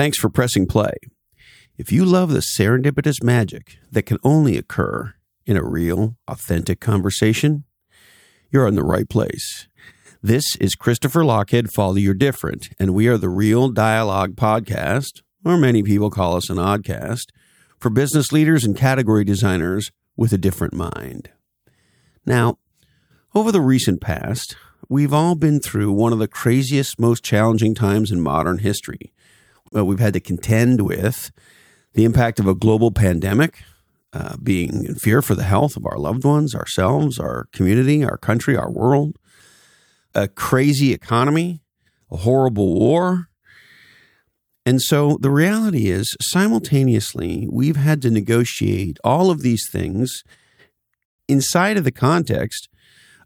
Thanks for pressing play. If you love the serendipitous magic that can only occur in a real, authentic conversation, you're in the right place. This is Christopher Lochhead, Follow Your Different, and we are the Real Dialogue Podcast, or many people call us an oddcast, for business leaders and category designers with a different mind. Now, over the recent past, we've all been through one of the craziest, most challenging times in modern history. Well, we've had to contend with the impact of a global pandemic, uh, being in fear for the health of our loved ones, ourselves, our community, our country, our world, a crazy economy, a horrible war. And so the reality is, simultaneously, we've had to negotiate all of these things inside of the context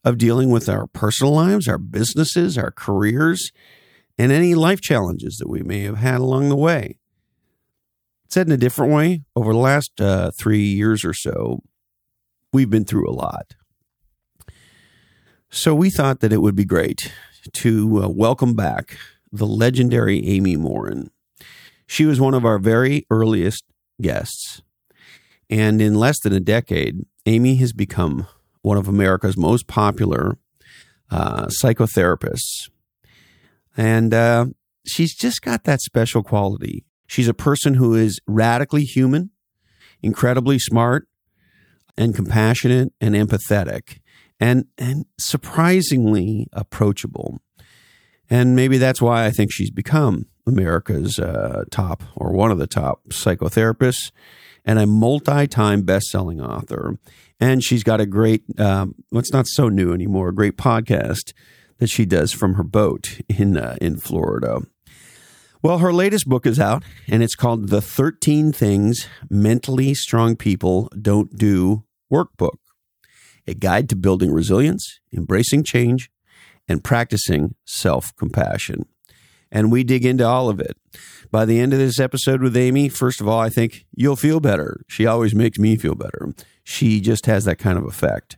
of dealing with our personal lives, our businesses, our careers, and any life challenges that we may have had along the way. Said in a different way, over the last uh, three years or so, we've been through a lot. So we thought that it would be great to uh, welcome back the legendary Amy Morin. She was one of our very earliest guests. And in less than a decade, Amy has become one of America's most popular uh, psychotherapists. And uh, she's just got that special quality. She's a person who is radically human, incredibly smart, and compassionate and empathetic and and surprisingly approachable. And maybe that's why I think she's become America's uh, top or one of the top psychotherapists and a multi-time best-selling author. And she's got a great, um, what's not so new anymore, a great podcast that she does from her boat in uh, in Florida. Well, her latest book is out, and it's called "The 13 Things Mentally Strong People Don't Do" Workbook a guide to building resilience, embracing change, and practicing self compassion. And we dig into all of it. By the end of this episode with Amy, first of all, I think you'll feel better. She always makes me feel better. She just has that kind of effect.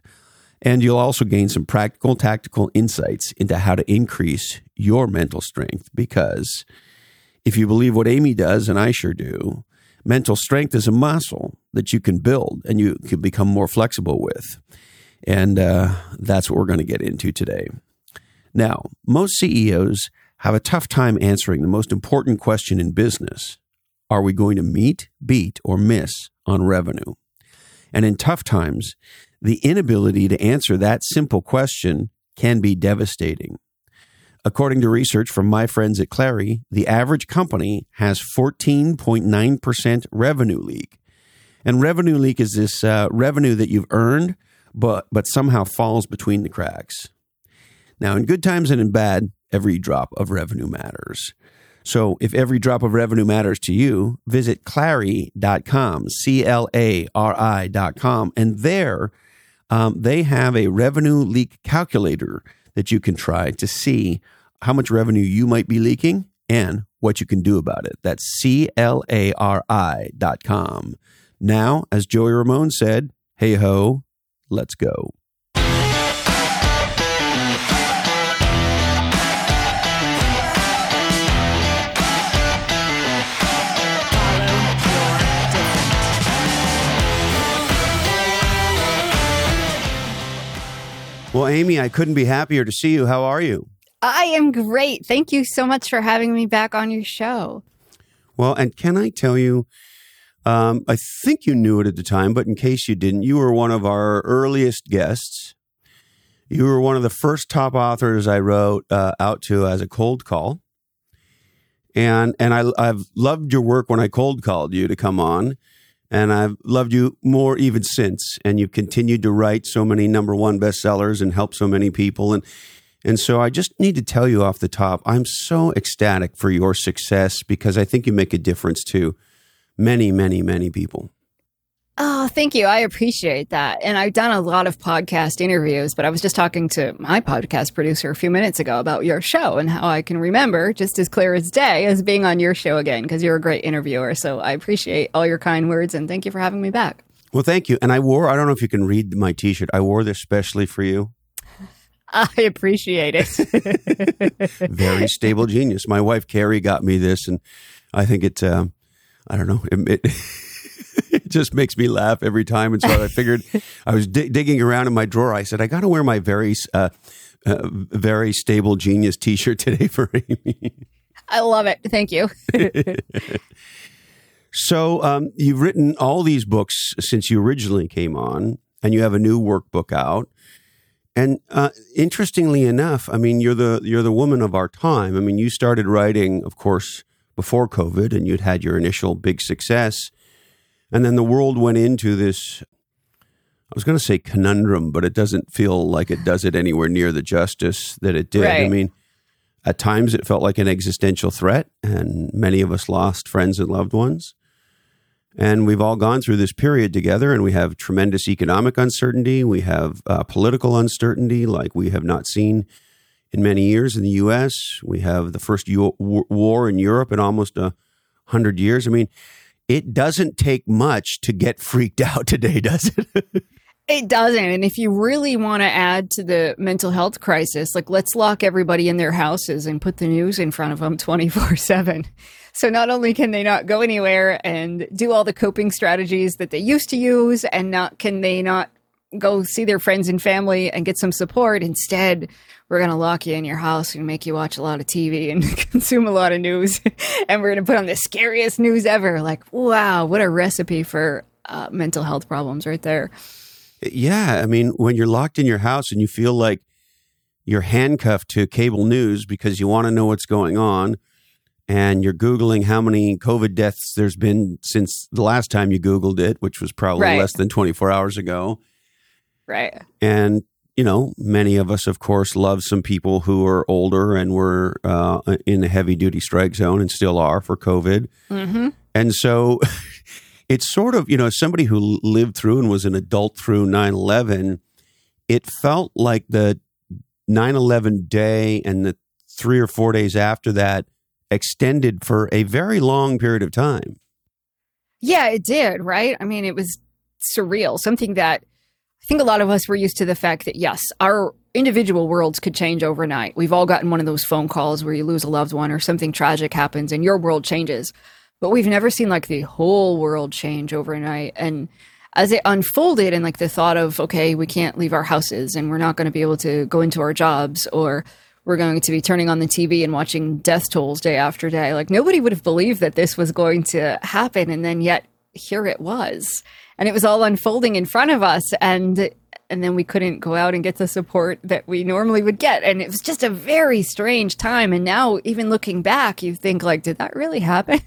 And you'll also gain some practical, tactical insights into how to increase your mental strength because if you believe what Amy does, and I sure do, mental strength is a muscle that you can build and you can become more flexible with. And uh, that's what we're going to get into today. Now, most CEOs have a tough time answering the most important question in business Are we going to meet, beat, or miss on revenue? And in tough times, the inability to answer that simple question can be devastating. According to research from my friends at Clari, the average company has 14.9% revenue leak. And revenue leak is this uh, revenue that you've earned but but somehow falls between the cracks. Now, in good times and in bad, every drop of revenue matters. So if every drop of revenue matters to you, visit clari.com, C L A R I.com, and there um, they have a revenue leak calculator that you can try to see how much revenue you might be leaking and what you can do about it. That's C L A R I.com. Now, as Joey Ramone said, hey ho, Let's go. Well, Amy, I couldn't be happier to see you. How are you? I am great. Thank you so much for having me back on your show. Well, and can I tell you, um, I think you knew it at the time, but in case you didn't, you were one of our earliest guests. You were one of the first top authors I wrote uh, out to as a cold call, and and I, I've loved your work when I cold called you to come on, and I've loved you more even since. And you've continued to write so many number one bestsellers and help so many people, and and so I just need to tell you off the top, I'm so ecstatic for your success because I think you make a difference to many, many, many people. Oh, thank you. I appreciate that. And I've done a lot of podcast interviews, but I was just talking to my podcast producer a few minutes ago about your show and how I can remember just as clear as day as being on your show again because you're a great interviewer. So I appreciate all your kind words and thank you for having me back. Well, thank you. And I wore, I don't know if you can read my t shirt, I wore this specially for you. I appreciate it. Very stable genius. My wife Carrie got me this, and I think it. Uh, I don't know. It, it, it, just makes me laugh every time, and so I figured I was di- digging around in my drawer. I said I got to wear my very, uh, uh, very stable genius T-shirt today for Amy. I love it. Thank you. so um, you've written all these books since you originally came on, and you have a new workbook out. And uh, interestingly enough, I mean, you're the you're the woman of our time. I mean, you started writing, of course, before COVID, and you'd had your initial big success, and then the world went into this. I was going to say conundrum, but it doesn't feel like it does it anywhere near the justice that it did. Right. I mean, at times it felt like an existential threat, and many of us lost friends and loved ones. And we've all gone through this period together, and we have tremendous economic uncertainty. We have uh, political uncertainty like we have not seen in many years in the U.S. We have the first U- war in Europe in almost a hundred years. I mean, it doesn't take much to get freaked out today, does it? It doesn't. And if you really want to add to the mental health crisis, like let's lock everybody in their houses and put the news in front of them 24 7. So not only can they not go anywhere and do all the coping strategies that they used to use, and not can they not go see their friends and family and get some support. Instead, we're going to lock you in your house and make you watch a lot of TV and consume a lot of news. and we're going to put on the scariest news ever. Like, wow, what a recipe for uh, mental health problems right there. Yeah. I mean, when you're locked in your house and you feel like you're handcuffed to cable news because you want to know what's going on, and you're Googling how many COVID deaths there's been since the last time you Googled it, which was probably Right. less than 24 hours ago. Right. And, you know, many of us, of course, love some people who are older and were uh, in the heavy duty strike zone and still are for COVID. Mm-hmm. And so it's sort of, you know, somebody who lived through and was an adult through 9 11, it felt like the 9 11 day and the three or four days after that extended for a very long period of time. Yeah, it did, right? I mean, it was surreal. Something that I think a lot of us were used to the fact that, yes, our individual worlds could change overnight. We've all gotten one of those phone calls where you lose a loved one or something tragic happens and your world changes. But we've never seen like the whole world change overnight. And as it unfolded and like the thought of, okay, we can't leave our houses and we're not going to be able to go into our jobs or we're going to be turning on the TV and watching death tolls day after day. Like nobody would have believed that this was going to happen. And then yet here it was. And it was all unfolding in front of us. And and then we couldn't go out and get the support that we normally would get. And it was just a very strange time. And now even looking back, you think like, did that really happen?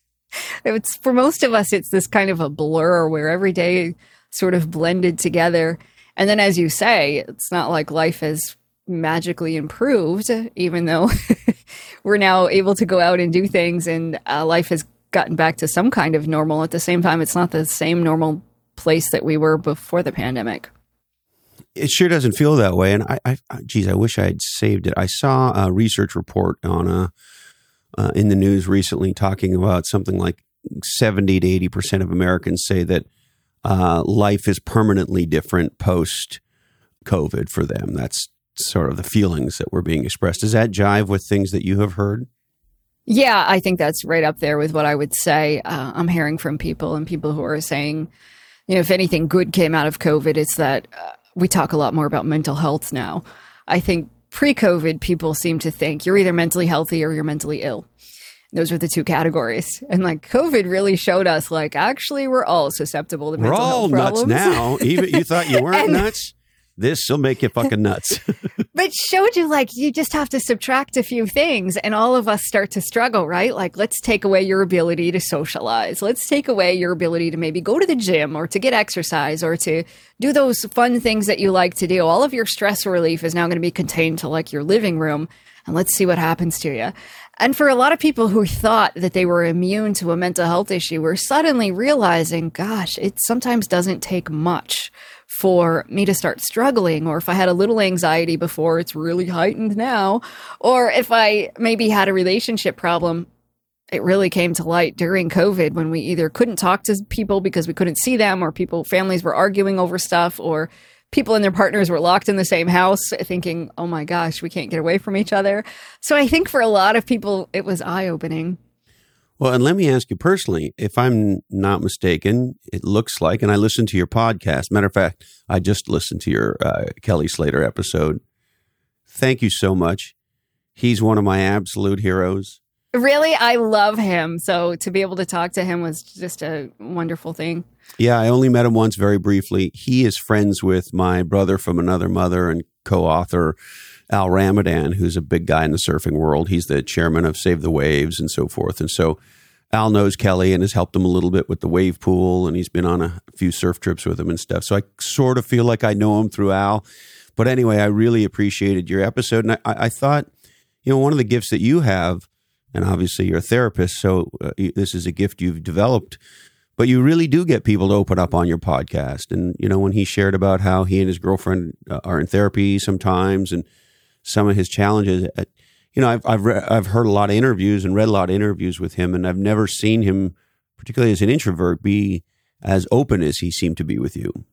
it's for most of us, it's this kind of a blur where every day sort of blended together. And then as you say, it's not like life has magically improved, even though we're now able to go out and do things and uh, life has gotten back to some kind of normal. At the same time, it's not the same normal place that we were before the pandemic. It sure doesn't feel that way. And I, I geez, I wish I had saved it. I saw a research report on a, uh, in the news recently talking about something like 70 to 80% of Americans say that uh, life is permanently different post COVID for them. That's sort of the feelings that were being expressed. Does that jive with things that you have heard? Yeah, I think that's right up there with what I would say. Uh, I'm hearing from people and people who are saying, you know, if anything good came out of COVID, it's that uh, we talk a lot more about mental health now. I think pre COVID, people seem to think you're either mentally healthy or you're mentally ill. Those are the two categories. And like COVID really showed us, like, actually, we're all susceptible to We're mental all health nuts now. Even you thought you weren't And- nuts. This will make you fucking nuts. but showed you like you just have to subtract a few things and all of us start to struggle right? Like let's take away your ability to socialize. Let's take away your ability to maybe go to the gym or to get exercise or to do those fun things that you like to do. All of your stress relief is now going to be contained to like your living room. And let's see what happens to you and for a lot of people who thought that they were immune to a mental health issue we're suddenly realizing gosh it sometimes doesn't take much for me to start struggling, or if I had a little anxiety before, it's really heightened now, or if I maybe had a relationship problem, it really came to light during COVID when we either couldn't talk to people because we couldn't see them, or people, families were arguing over stuff, or people and their partners were locked in the same house thinking, oh my gosh, we can't get away from each other. So I think for a lot of people, it was eye opening. Well, and let me ask you personally, if I'm not mistaken, it looks like, and I listened to your podcast. Matter of fact, I just listened to your uh, Kelly Slater episode. Thank you so much. He's one of my absolute heroes. Really, I love him. So to be able to talk to him was just a wonderful thing. Yeah, I only met him once very briefly. He is friends with my brother from another mother and co author Al Ramadan, who's a big guy in the surfing world. He's the chairman of Save the Waves and so forth. And so Al knows Kelly and has helped him a little bit with the wave pool, and he's been on a few surf trips with him and stuff. So I sort of feel like I know him through Al. But anyway, I really appreciated your episode. And I, I thought, you know, one of the gifts that you have, and obviously you're a therapist, so uh, this is a gift you've developed but you really do get people to open up on your podcast. And, you know, when he shared about how he and his girlfriend uh, are in therapy sometimes and some of his challenges. Uh, you know, I've I've, re- I've heard a lot of interviews and read a lot of interviews with him, and I've never seen him, particularly as an introvert, be as open as he seemed to be with you.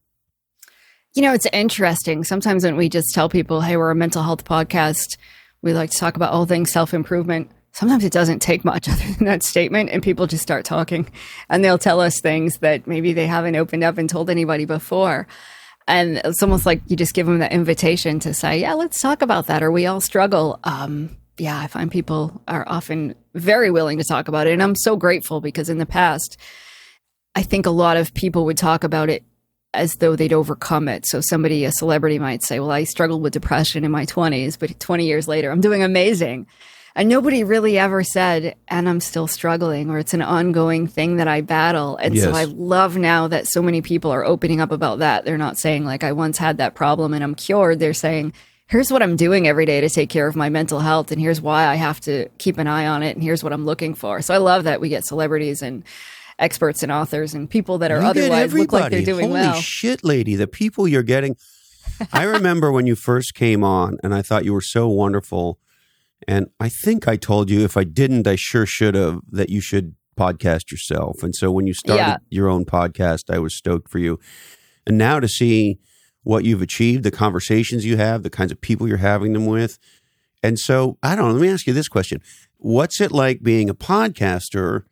You know, it's interesting. Sometimes when we just tell people, "Hey, we're a mental health podcast," we like to talk about all things self improvement. Sometimes it doesn't take much other than that statement, and people just start talking, and they'll tell us things that maybe they haven't opened up and told anybody before. And it's almost like you just give them the invitation to say, yeah, let's talk about that, or we all struggle. Um, yeah, I find people are often very willing to talk about it. And I'm so grateful because in the past, I think a lot of people would talk about it as though they'd overcome it. So somebody, a celebrity might say, well, I struggled with depression in my 20s, but 20 years later, I'm doing amazing. And nobody really ever said, and I'm still struggling, or it's an ongoing thing that I battle. And yes. so I love now that so many people are opening up about that. They're not saying, like, I once had that problem and I'm cured. They're saying, here's what I'm doing every day to take care of my mental health, and here's why I have to keep an eye on it, and here's what I'm looking for. So I love that we get celebrities and experts and authors and people that are you otherwise look like they're doing Holy well. shit, lady, the people you're getting. I remember when you first came on, and I thought you were so wonderful and I think I told you, if I didn't, I sure should have, that you should podcast yourself. And so when you started yeah. your own podcast, I was stoked for you. And now to see what you've achieved, the conversations you have, the kinds of people you're having them with. And so I don't know, let me ask you this question. What's it like being a podcaster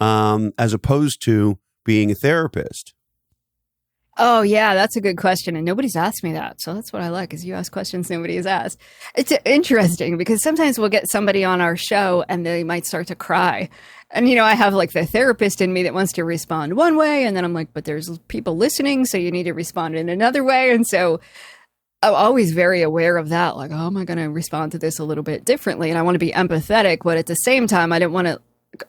um, as opposed to being a therapist? Oh yeah, that's a good question, and nobody's asked me that. So that's what I like is you ask questions nobody has asked. It's interesting because sometimes we'll get somebody on our show and they might start to cry, and you know I have like the therapist in me that wants to respond one way, and then I'm like, but there's people listening, so you need to respond in another way, and so I'm always very aware of that. Like, oh, am I going to respond to this a little bit differently? And I want to be empathetic, but at the same time, I didn't want to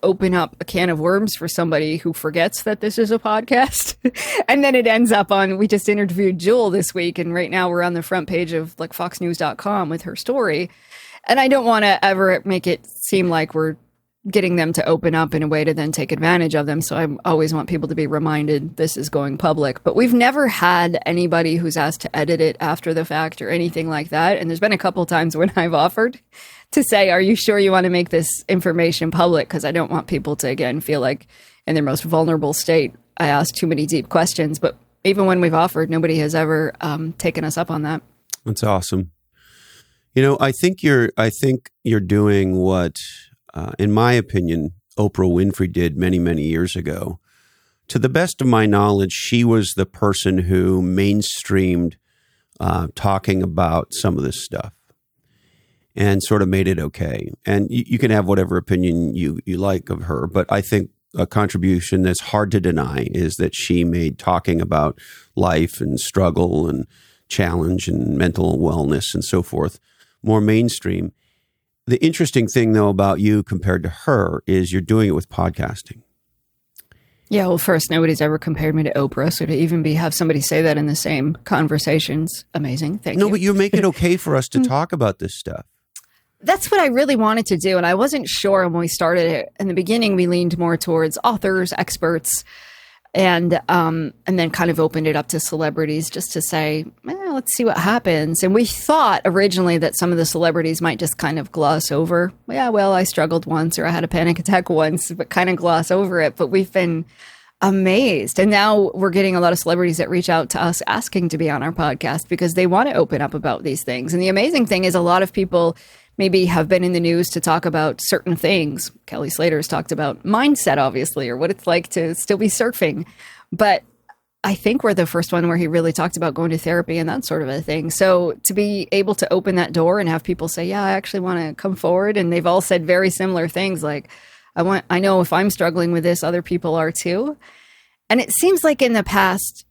open up a can of worms for somebody who forgets that this is a podcast. and then it ends up on, we just interviewed Jewel this week, and right now we're on the front page of like foxnews.com with her story. And I don't want to ever make it seem like we're getting them to open up in a way to then take advantage of them. So I always want people to be reminded this is going public. But we've never had anybody who's asked to edit it after the fact or anything like that. And there's been a couple times when I've offered to say, Are you sure you want to make this information public? Because I don't want people to, again, feel like in their most vulnerable state, I ask too many deep questions. But even when we've offered, nobody has ever um, taken us up on that. That's awesome. You know, I think you're. I think you're doing what, uh, in my opinion, Oprah Winfrey did many, many years ago. To the best of my knowledge, she was the person who mainstreamed uh, talking about some of this stuff and sort of made it okay. And you, you, can have whatever opinion you, you like of her, but I think a contribution that's hard to deny is that she made talking about life and struggle and challenge and mental wellness and so forth more mainstream. The interesting thing, though, about you compared to her is you're doing it with podcasting. Yeah, well, first, nobody's ever compared me to Oprah, so to even be have somebody say that in the same conversations, amazing. Thank no, you. No, but you make it okay for us to mm. talk about this stuff that's what I really wanted to do. And I wasn't sure when we started it. In the beginning, we leaned more towards authors, experts, and um, and then kind of opened it up to celebrities just to say, eh, let's see what happens. And we thought originally that some of the celebrities might just kind of gloss over, yeah, well, I struggled once or I had a panic attack once, but kind of gloss over it. But we've been amazed. And now we're getting a lot of celebrities that reach out to us asking to be on our podcast because they want to open up about these things. And the amazing thing is a lot of people maybe have been in the news to talk about certain things. Kelly Slater's talked about mindset, obviously, or what it's like to still be surfing. But I think we're the first one where he really talked about going to therapy and that sort of a thing. So to be able to open that door and have people say, "Yeah, I actually want to come forward," and they've all said very similar things, like, "I want, I know if I'm struggling with this, other people are too." And it seems like in the past,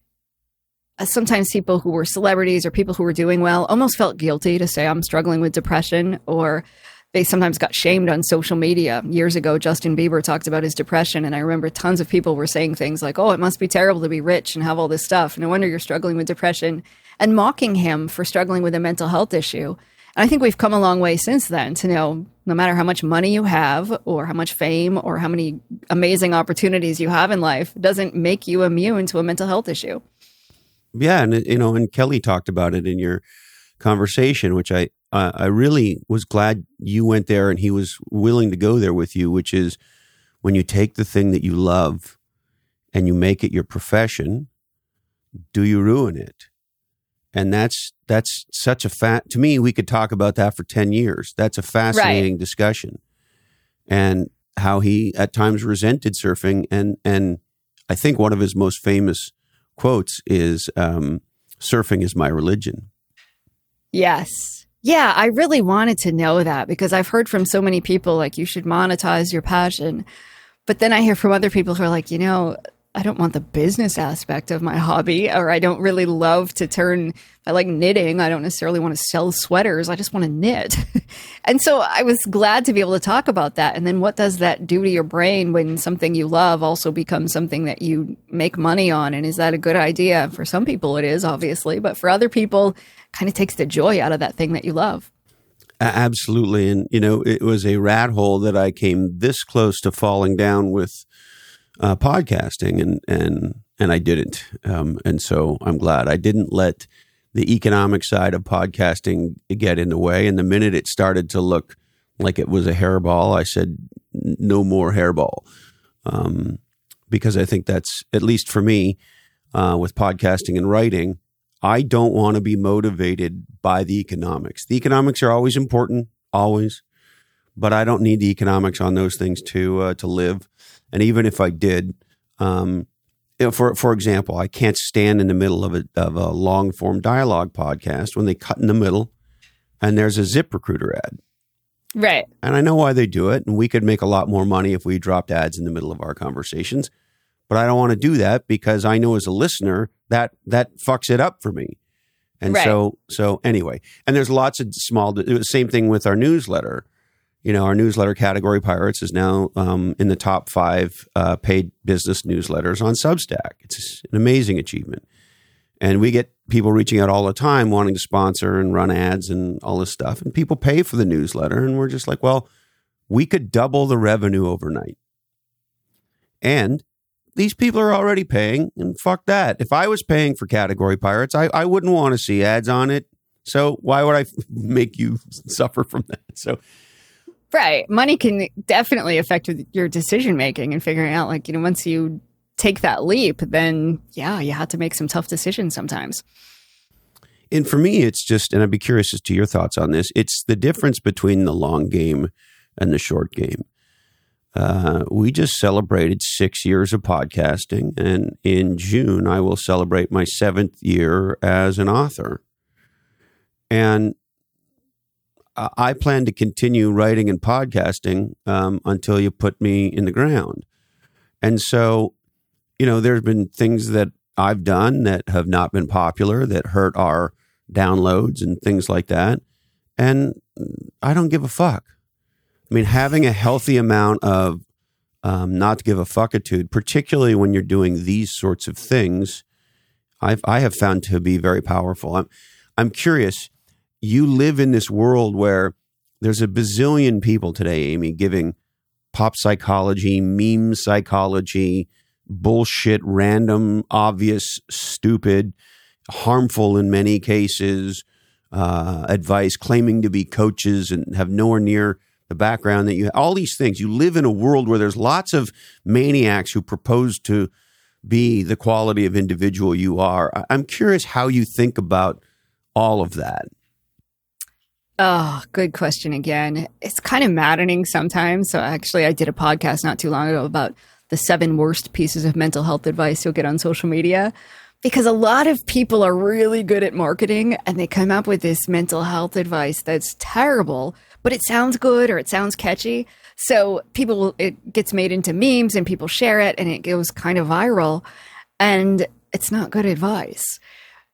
Uh, sometimes people who were celebrities or people who were doing well almost felt guilty to say, I'm struggling with depression, or they sometimes got shamed on social media. Years ago, Justin Bieber talked about his depression, and I remember tons of people were saying things like, Oh, it must be terrible to be rich and have all this stuff. No wonder you're struggling with depression, and mocking him for struggling with a mental health issue. And I think we've come a long way since then to know no matter how much money you have, or how much fame, or how many amazing opportunities you have in life, doesn't make you immune to a mental health issue. Yeah, and you know, and Kelly talked about it in your conversation, which I uh, I really was glad you went there and he was willing to go there with you, which is when you take the thing that you love and you make it your profession, do you ruin it? And that's that's such a fat to me. We could talk about that for ten years. That's a fascinating right. discussion, and how he at times resented surfing, and and I think one of his most famous quotes is um, surfing is my religion. Yes. Yeah, I really wanted to know that because I've heard from so many people like you should monetize your passion. But then I hear from other people who are like, you know, I don't want the business aspect of my hobby, or I don't really love to turn. I like knitting. I don't necessarily want to sell sweaters. I just want to knit. and so I was glad to be able to talk about that. And then what does that do to your brain when something you love also becomes something that you make money on? And is that a good idea? For some people, it is, obviously. But for other people, kind of takes the joy out of that thing that you love. Absolutely. And, you know, it was a rat hole that I came this close to falling down with uh, podcasting, and and and I didn't. Um, and so I'm glad I didn't let the economic side of podcasting get in the way. And the minute it started to look like it was a hairball, I said, "No more hairball," um, because I think that's at least for me uh, with podcasting and writing. I don't want to be motivated by the economics. The economics are always important, always, but I don't need the economics on those things to uh, to live. And even if I did, um, you know, for for example, I can't stand in the middle of a of a long form dialogue podcast when they cut in the middle, and there's a zip recruiter ad. Right. And I know why they do it, and we could make a lot more money if we dropped ads in the middle of our conversations. But I don't want to do that because I know as a listener that that fucks it up for me. And right. so so anyway, and there's lots of small. Same thing with our newsletter you know, our newsletter category Pirates is now um, in the top five uh, paid business newsletters on Substack. It's an amazing achievement. And we get people reaching out all the time wanting to sponsor and run ads and all this stuff. And people pay for the newsletter. And we're just like, well, we could double the revenue overnight. And these people are already paying. And fuck that. If I was paying for Category Pirates, I, I wouldn't want to see ads on it. So why would I make you suffer from that? So Right. Money can definitely affect your decision making and figuring out, like, you know, once you take that leap, then yeah, you have to make some tough decisions sometimes. And for me, it's just, and I'd be curious as to your thoughts on this. It's the difference between the long game and the short game. Uh, we just celebrated six years of podcasting, and in June, I will celebrate my seventh year as an author. And I plan to continue writing and podcasting um, until you put me in the ground. And so, you know, there's been things that I've done that have not been popular that hurt our downloads and things like that. And I don't give a fuck. I mean, having a healthy amount of um, not to give a fuckitude, particularly when you're doing these sorts of things, I've, I have found to be very powerful. I'm, I'm curious you live in this world where there's a bazillion people today, Amy, giving pop psychology, meme psychology, bullshit, random, obvious, stupid, harmful in many cases uh, advice, claiming to be coaches and have nowhere near the background that you have. All these things. You live in a world where there's lots of maniacs who propose to be the quality of individual you are. I'm curious how you think about all of that. Oh, good question again. It's kind of maddening sometimes. So actually, I did a podcast not too long ago about the seven worst pieces of mental health advice you'll get on social media because a lot of people are really good at marketing and they come up with this mental health advice that's terrible, but it sounds good or it sounds catchy. So people, it gets made into memes and people share it and it goes kind of viral and it's not good advice.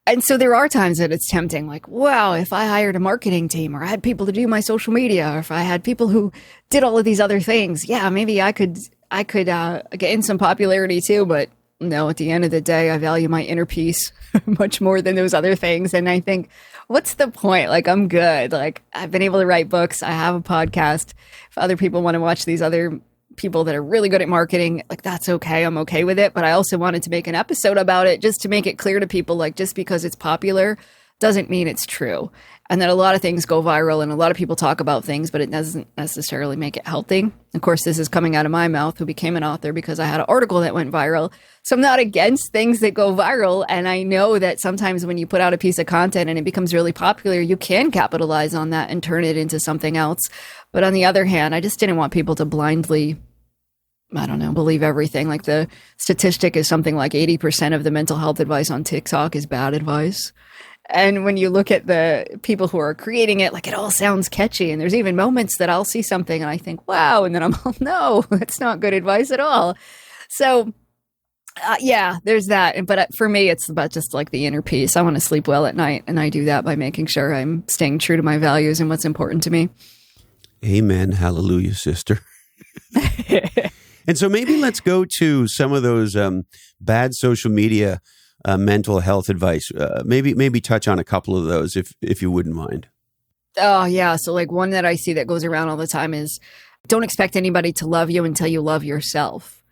And so there are times that it's tempting, like, wow, if I hired a marketing team or I had people to do my social media or if I had people who did all of these other things, yeah, maybe I could, I could, uh, gain some popularity too. But no, at the end of the day, I value my inner peace much more than those other things. And I think, what's the point? Like, I'm good. Like, I've been able to write books. I have a podcast. If other people want to watch these other people that are really good at marketing, like that's okay. I'm okay with it. But I also wanted to make an episode about it just to make it clear to people like just because it's popular doesn't mean it's true. And that a lot of things go viral and a lot of people talk about things, but it doesn't necessarily make it healthy. Of course, this is coming out of my mouth, who became an author because I had an article that went viral. So I'm not against things that go viral. And I know that sometimes when you put out a piece of content and it becomes really popular, you can capitalize on that and turn it into something else. But on the other hand, I just didn't want people to blindly I don't know, believe everything. Like the statistic is something like 80% of the mental health advice on TikTok is bad advice. And when you look at the people who are creating it, like it all sounds catchy. And there's even moments that I'll see something and I think, wow. And then I'm, oh, no, that's not good advice at all. So, uh, yeah, there's that. But uh, for me, it's about just like the inner peace. I want to sleep well at night. And I do that by making sure I'm staying true to my values and what's important to me. Amen. Hallelujah, sister. and so maybe let's go to some of those um, bad social media uh, mental health advice. Uh, maybe maybe touch on a couple of those if if you wouldn't mind. Oh yeah, so like one that I see that goes around all the time is don't expect anybody to love you until you love yourself.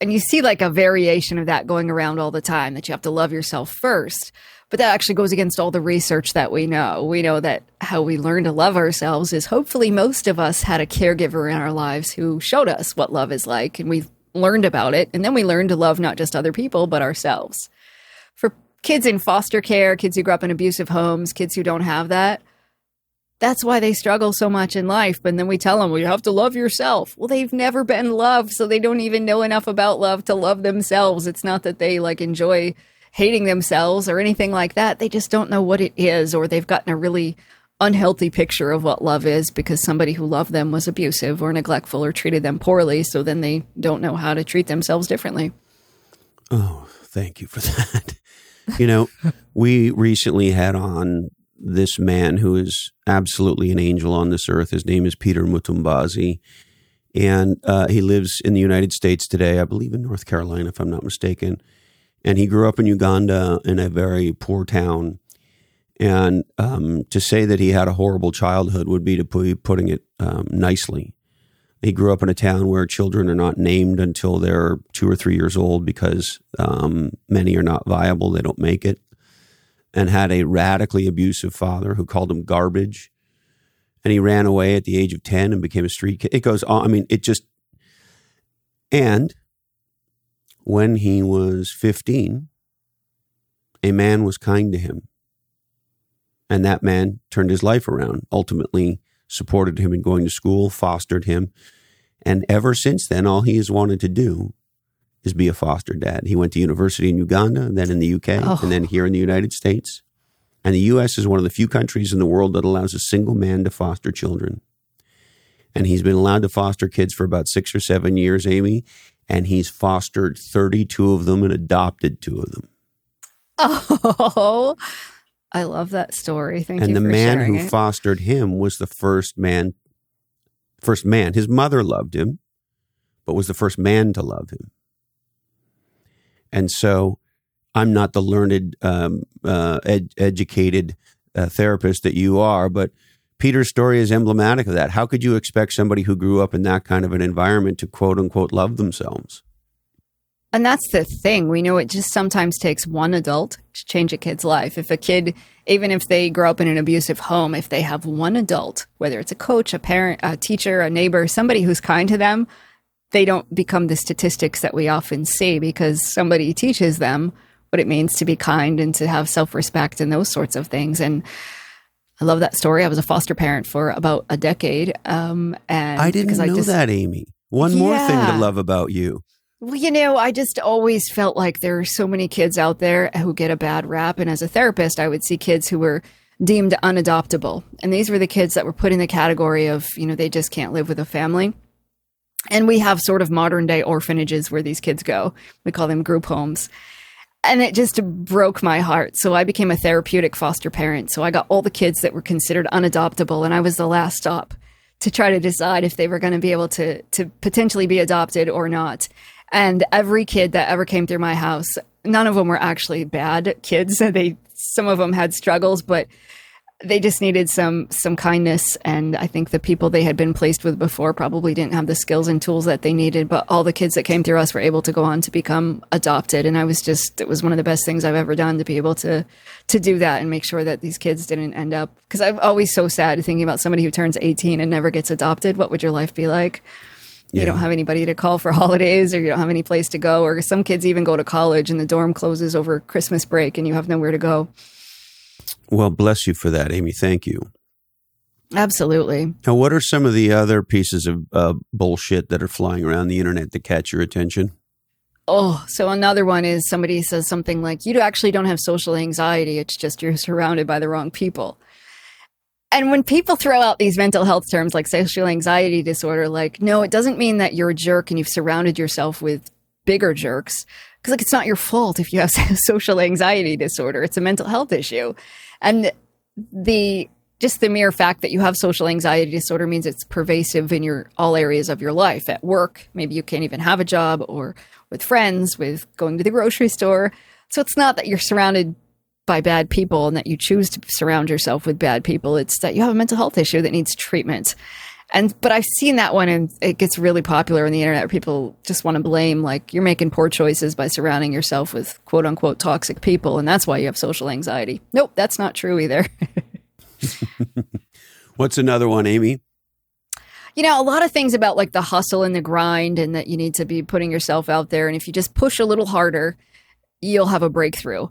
And you see like a variation of that going around all the time that you have to love yourself first. But that actually goes against all the research that we know. We know that how we learn to love ourselves is hopefully most of us had a caregiver in our lives who showed us what love is like and we learned about it. And then we learned to love not just other people, but ourselves. For kids in foster care, kids who grew up in abusive homes, kids who don't have that, that's why they struggle so much in life. But then we tell them, well, you have to love yourself. Well, they've never been loved, so they don't even know enough about love to love themselves. It's not that they like enjoy hating themselves or anything like that. They just don't know what it is, or they've gotten a really unhealthy picture of what love is because somebody who loved them was abusive or neglectful or treated them poorly. So then they don't know how to treat themselves differently. Oh, thank you for that. you know, we recently had on this man who is absolutely an angel on this earth. His name is Peter Mutabazi. And uh, he lives in the United States today, I believe in North Carolina, if I'm not mistaken and he grew up in Uganda in a very poor town. And um, to say that he had a horrible childhood would be to put, putting it um, nicely. He grew up in a town where children are not named until they're two or three years old because um, many are not viable; they don't make it. And had a radically abusive father who called him garbage. And he ran away at the age of ten and became a street kid. It goes on. I mean, it just and when he was 15, a man was kind to him. And that man turned his life around, ultimately supported him in going to school, fostered him. And ever since then, all he has wanted to do is be a foster dad. He went to university in Uganda, then in the UK, oh. and then here in the United States. And the US is one of the few countries in the world that allows a single man to foster children. And he's been allowed to foster kids for about six or seven years, Amy and he's fostered 32 of them and adopted two of them. Oh, I love that story. Thank and you. And the man who it. fostered him was the first man, first man. His mother loved him, but was the first man to love him. And so I'm not the learned, um, uh, ed- educated uh, therapist that you are, but Peter's story is emblematic of that. How could you expect somebody who grew up in that kind of an environment to quote unquote love themselves? And that's the thing. We know it just sometimes takes one adult to change a kid's life. If a kid, even if they grow up in an abusive home, if they have one adult, whether it's a coach, a parent, a teacher, a neighbor, somebody who's kind to them, they don't become the statistics that we often see because somebody teaches them what it means to be kind and to have self respect and those sorts of things. And I love that story. I was a foster parent for about a decade. Um, and I didn't know just, that, Amy. One more thing to love about you. Well, you know, I just always felt like there are so many kids out there who get a bad rap. And as a therapist, I would see kids who were deemed unadoptable. And these were the kids that were put in the category of, you know, they just can't live with a family. And we have sort of modern day orphanages where these kids go. We call them group homes. And it just broke my heart. So I became a therapeutic foster parent. So I got all the kids that were considered unadoptable, and I was the last stop to try to decide if they were going to be able to to potentially be adopted or not. And every kid that ever came through my house, none of them were actually bad kids. They some of them had struggles, but they just needed some some kindness. And i think the people they had been placed with before probably didn't have the skills and tools that they needed but all the kids that came through us were able to go on to become adopted. And i was just it was one of the best things i've ever done to be able to to do that and make sure that these kids didn't end up because i'm always so sad thinking about somebody who turns 18 and never gets adopted. What would your life be like you Yeah. don't have anybody to call for holidays or you don't have any place to go or some kids even go to college and the dorm closes over christmas break and you have nowhere to go Well, bless you for that, Amy. Thank you. absolutely Now, what are some of the other pieces of uh, bullshit that are flying around the internet that catch your attention? Oh, so another one is somebody says something like, You actually don't have social anxiety. It's just you're surrounded by the wrong people. And when people throw out these mental health terms like social anxiety disorder, like, no, it doesn't mean that you're a jerk and you've surrounded yourself with bigger jerks. Because, like, it's not your fault if you have social anxiety disorder. It's a mental health issue. And the just the mere fact that you have social anxiety disorder means it's pervasive in your all areas of your life at work maybe you can't even have a job or with friends with going to the grocery store so it's not that you're surrounded by bad people and that you choose to surround yourself with bad people it's that you have a mental health issue that needs treatment and but i've seen that one and it gets really popular on the internet where people just want to blame like you're making poor choices by surrounding yourself with quote unquote toxic people and that's why you have social anxiety nope that's not true either What's another one, Amy? you know, a lot of things about like the hustle and the grind and that you need to be putting yourself out there. And if you just push a little harder, you'll have a breakthrough.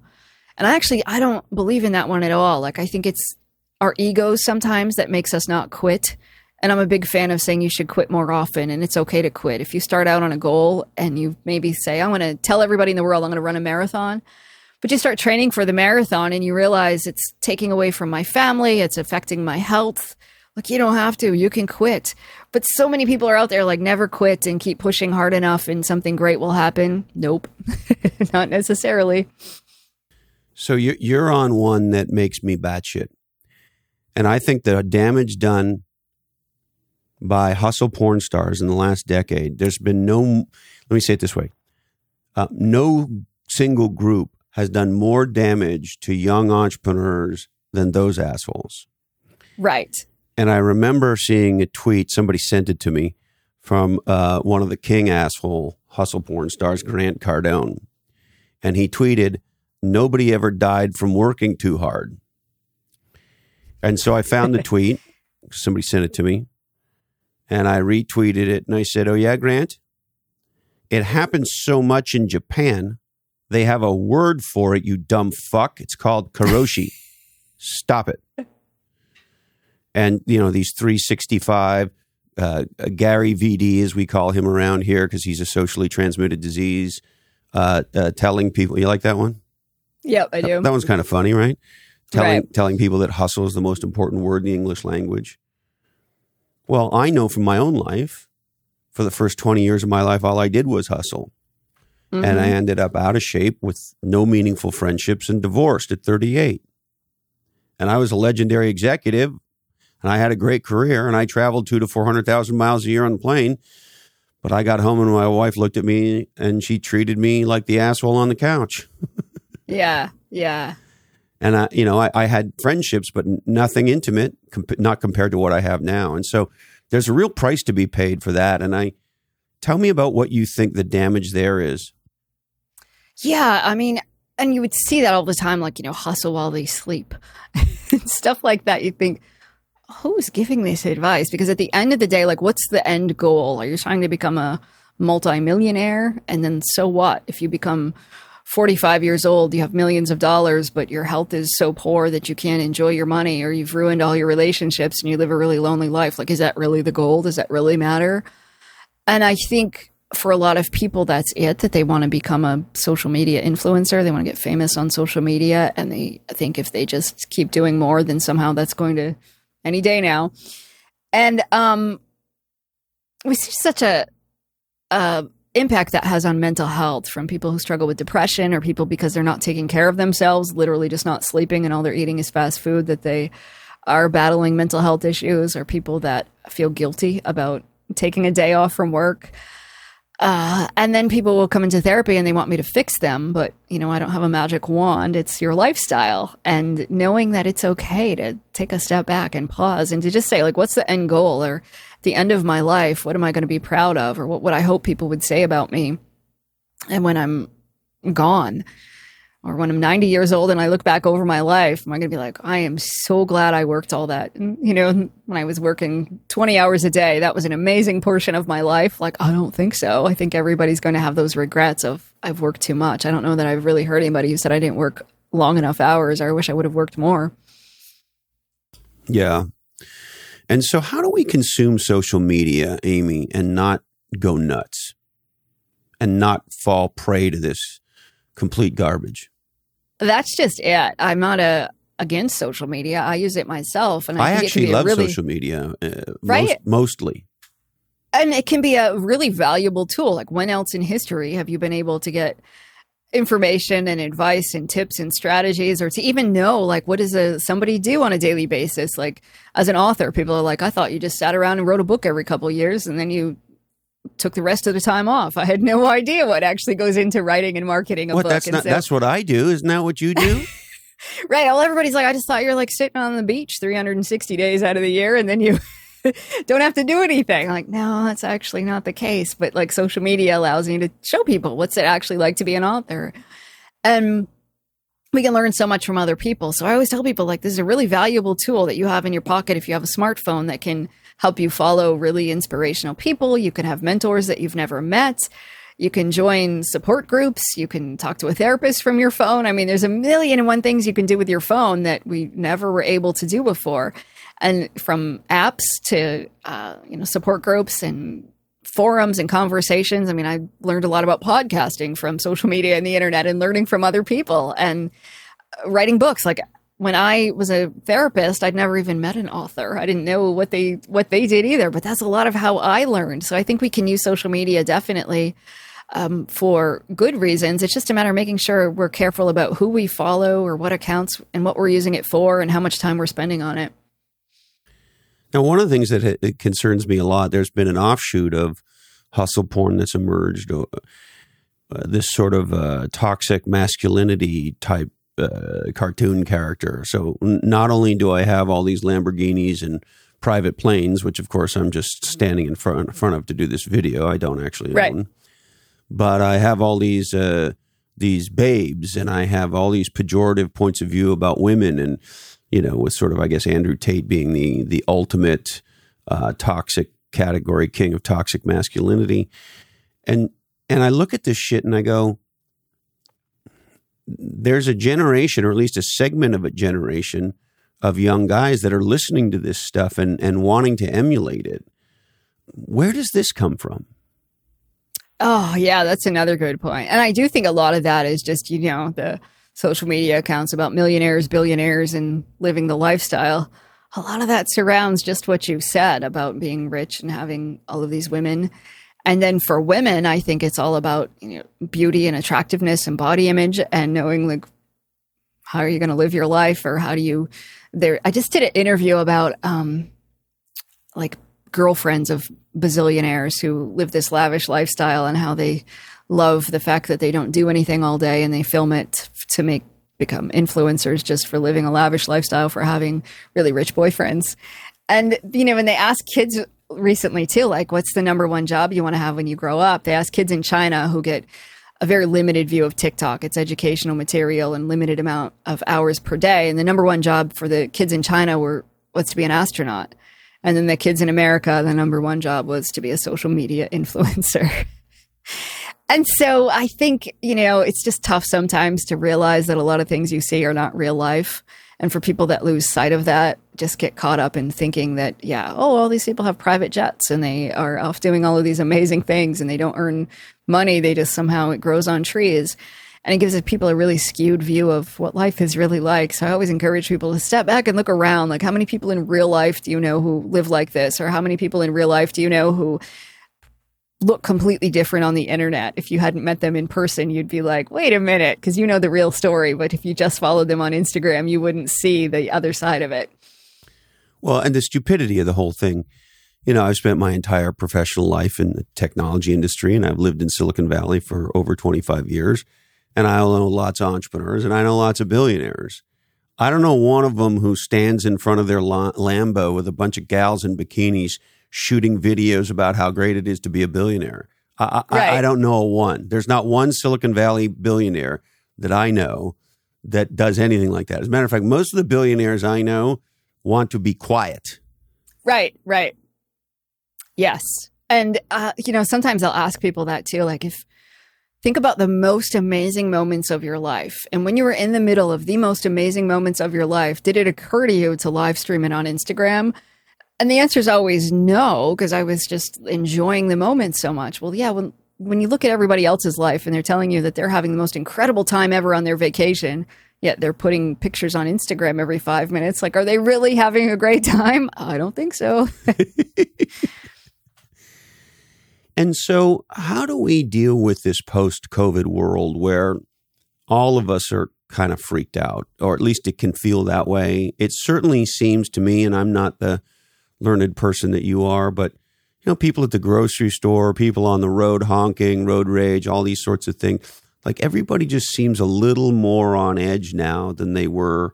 And I actually, I don't believe in that one at all. Like, I think it's our egos sometimes that makes us not quit. And I'm a big fan of saying you should quit more often and it's okay to quit. If you start out on a goal and you maybe say, I want to tell everybody in the world I'm going to run a marathon, but you start training for the marathon and you realize it's taking away from my family, it's affecting my health. Like, you don't have to, you can quit. But so many people are out there like, never quit and keep pushing hard enough and something great will happen. Nope, not necessarily. So you're, you're on one that makes me batshit. And I think the damage done by hustle porn stars in the last decade, there's been no, let me say it this way uh, no single group has done more damage to young entrepreneurs than those assholes. Right. And I remember seeing a tweet, somebody sent it to me from uh, one of the king asshole hustle porn stars, Grant Cardone. And he tweeted, Nobody ever died from working too hard. And so I found the tweet. Somebody sent it to me. And I retweeted it and I said, Oh, yeah, Grant? It happens so much in Japan. They have a word for it, you dumb fuck. It's called karoshi. Stop it and you know these 365 uh, Gary VD, as we call him around here, because he's a socially transmitted disease. Uh, uh, telling people, you like that one? Yep, I do. That one's kind of funny, right? Telling Right. telling people that hustle is the most important word in the English language. Well, I know from my own life, for the first 20 years of my life, all I did was hustle. And I Mhm. ended up out of shape with no meaningful friendships and divorced at 38. And I was a legendary executive and I had a great career and I traveled two to 400,000 miles a year on the plane. But I got home and my wife looked at me and she treated me like the asshole on the couch. yeah, yeah. And I, you know, I, I had friendships, but nothing intimate, comp- not compared to what I have now. And so there's a real price to be paid for that. And I tell me about what you think the damage there is. Yeah, I mean, and you would see that all the time, like, you know, hustle while they sleep. Stuff like that. You think, who's giving this advice? Because at the end of the day, like, what's the end goal? Are you trying to become a multimillionaire? And then so what if you become 45 years old, you have millions of dollars, but your health is so poor that you can't enjoy your money or you've ruined all your relationships and you live a really lonely life. Like, is that really the goal? Does that really matter? And I think for a lot of people, that's it, that they want to become a social media influencer. They want to get famous on social media. And they think if they just keep doing more, then somehow that's going to any day now. And um, we see such a, a impact that has on mental health from people who struggle with depression or people because they're not taking care of themselves, literally just not sleeping and all they're eating is fast food, that they are battling mental health issues, or people that feel guilty about taking a day off from work. Uh, and then people will come into therapy and they want me to fix them, but you know, I don't have a magic wand. It's your lifestyle and knowing that it's okay to take a step back and pause and to just say, like, what's the end goal or the end of my life? What am I going to be proud of? Or what would I hope people would say about me? And when I'm gone, or when I'm 90 years old and I look back over my life, am I going to be like, I am so glad I worked all that? And, you know, when I was working 20 hours a day, that was an amazing portion of my life. Like, I don't think so. I think everybody's going to have those regrets of I've worked too much. I don't know that I've really heard anybody who said I didn't work long enough hours or I wish I would have worked more. Yeah. And so, how do we consume social media, Amy, and not go nuts and not fall prey to this complete garbage? That's just it. I'm not a against social media. I use it myself, and I, I actually love really, social media, uh, right? Most, mostly. And it can be a really valuable tool. Like when else in history have you been able to get information and advice and tips and strategies, or to even know like what does a somebody do on a daily basis? Like as an author, people are like, I thought you just sat around and wrote a book every couple years, and then you took the rest of the time off. I had no idea what actually goes into writing and marketing a what, book. That's, not, so, that's what I do. Isn't that what you do? right. Well, everybody's like, I just thought you're like sitting on the beach 360 days out of the year and then you don't have to do anything. I'm like, no, that's actually not the case. But like social media allows me to show people what's it actually like to be an author. And we can learn so much from other people. So I always tell people like this is a really valuable tool that you have in your pocket if you have a smartphone that can help you follow really inspirational people. You can have mentors that you've never met. You can join support groups. You can talk to a therapist from your phone. I mean, there's a million and one things you can do with your phone that we never were able to do before. And from apps to, uh, you know, support groups and forums and conversations. I mean, I learned a lot about podcasting from social media and the internet and learning from other people and writing books. Like when I was a therapist, I'd never even met an author. I didn't know what they what they did either. But that's a lot of how I learned. So I think we can use social media definitely um, for good reasons. It's just a matter of making sure we're careful about who we follow or what accounts and what we're using it for and how much time we're spending on it. Now, one of the things that it concerns me a lot, there's been an offshoot of hustle porn that's emerged. Uh, this sort of uh, toxic masculinity type uh, cartoon character. So not only do I have all these Lamborghinis and private planes, which of course I'm just standing in front, in front of to do this video, I don't actually right. own, but I have all these uh, these babes, and I have all these pejorative points of view about women, and you know, with sort of I guess Andrew Tate being the the ultimate uh, toxic category king of toxic masculinity, and and I look at this shit and I go, there's a generation, or at least a segment of a generation of young guys that are listening to this stuff and, and wanting to emulate it. Where does this come from? Oh, yeah, that's another good point. And I do think a lot of that is just, you know, the social media accounts about millionaires, billionaires, and living the lifestyle. A lot of that surrounds just what you said about being rich and having all of these women and then for women, I think it's all about you know, beauty and attractiveness and body image and knowing like how are you going to live your life or how do you there I just did an interview about um like girlfriends of bazillionaires who live this lavish lifestyle and how they love the fact that they don't do anything all day and they film it to make become influencers just for living a lavish lifestyle for having really rich boyfriends. And you know, when they ask kids recently too like what's the number one job you want to have when you grow up? They ask kids in china who get a very limited view of tiktok. It's educational material and limited amount of hours per day. And the number one job for the kids in china were was to be an astronaut. And then the kids in america the number one job was to be a social media influencer. And so I think, you know, it's just tough sometimes to realize that a lot of things you see are not real life. And for people that lose sight of that, just get caught up in thinking that, yeah, oh, all these people have private jets and they are off doing all of these amazing things and they don't earn money. They just somehow it grows on trees. And it gives people a really skewed view of what life is really like. So I always encourage people to step back and look around. Like, how many people in real life do you know who live like this? Or how many people in real life do you know who look completely different on the internet. If you hadn't met them in person, you'd be like, wait a minute, because you know the real story. But if you just followed them on Instagram, you wouldn't see the other side of it. Well, and the stupidity of the whole thing. You know, I've spent my entire professional life in the technology industry and I've lived in Silicon Valley for over 25 years. And I know lots of entrepreneurs and I know lots of billionaires. I don't know one of them who stands in front of their Lambo with a bunch of gals in bikinis shooting videos about how great it is to be a billionaire. I, right. I, I don't know a one. There's not one Silicon Valley billionaire that I know that does anything like that. As a matter of fact, most of the billionaires I know want to be quiet. Right, right. Yes. And, uh, you know, sometimes I'll ask people that too. Like, if think about the most amazing moments of your life, and when you were in the middle of the most amazing moments of your life, did it occur to you to live stream it on Instagram? And the answer is always no, because I was just enjoying the moment so much. Well, yeah, when when you look at everybody else's life and they're telling you that they're having the most incredible time ever on their vacation, yet they're putting pictures on Instagram every five minutes, like, are they really having a great time? I don't think so. and so, how do we deal with this post COVID world where all of us are kind of freaked out, or at least it can feel that way? It certainly seems to me, and I'm not the learned person that you are, but you know, people at the grocery store, people on the road honking, road rage, all these sorts of things. Like everybody just seems a little more on edge now than they were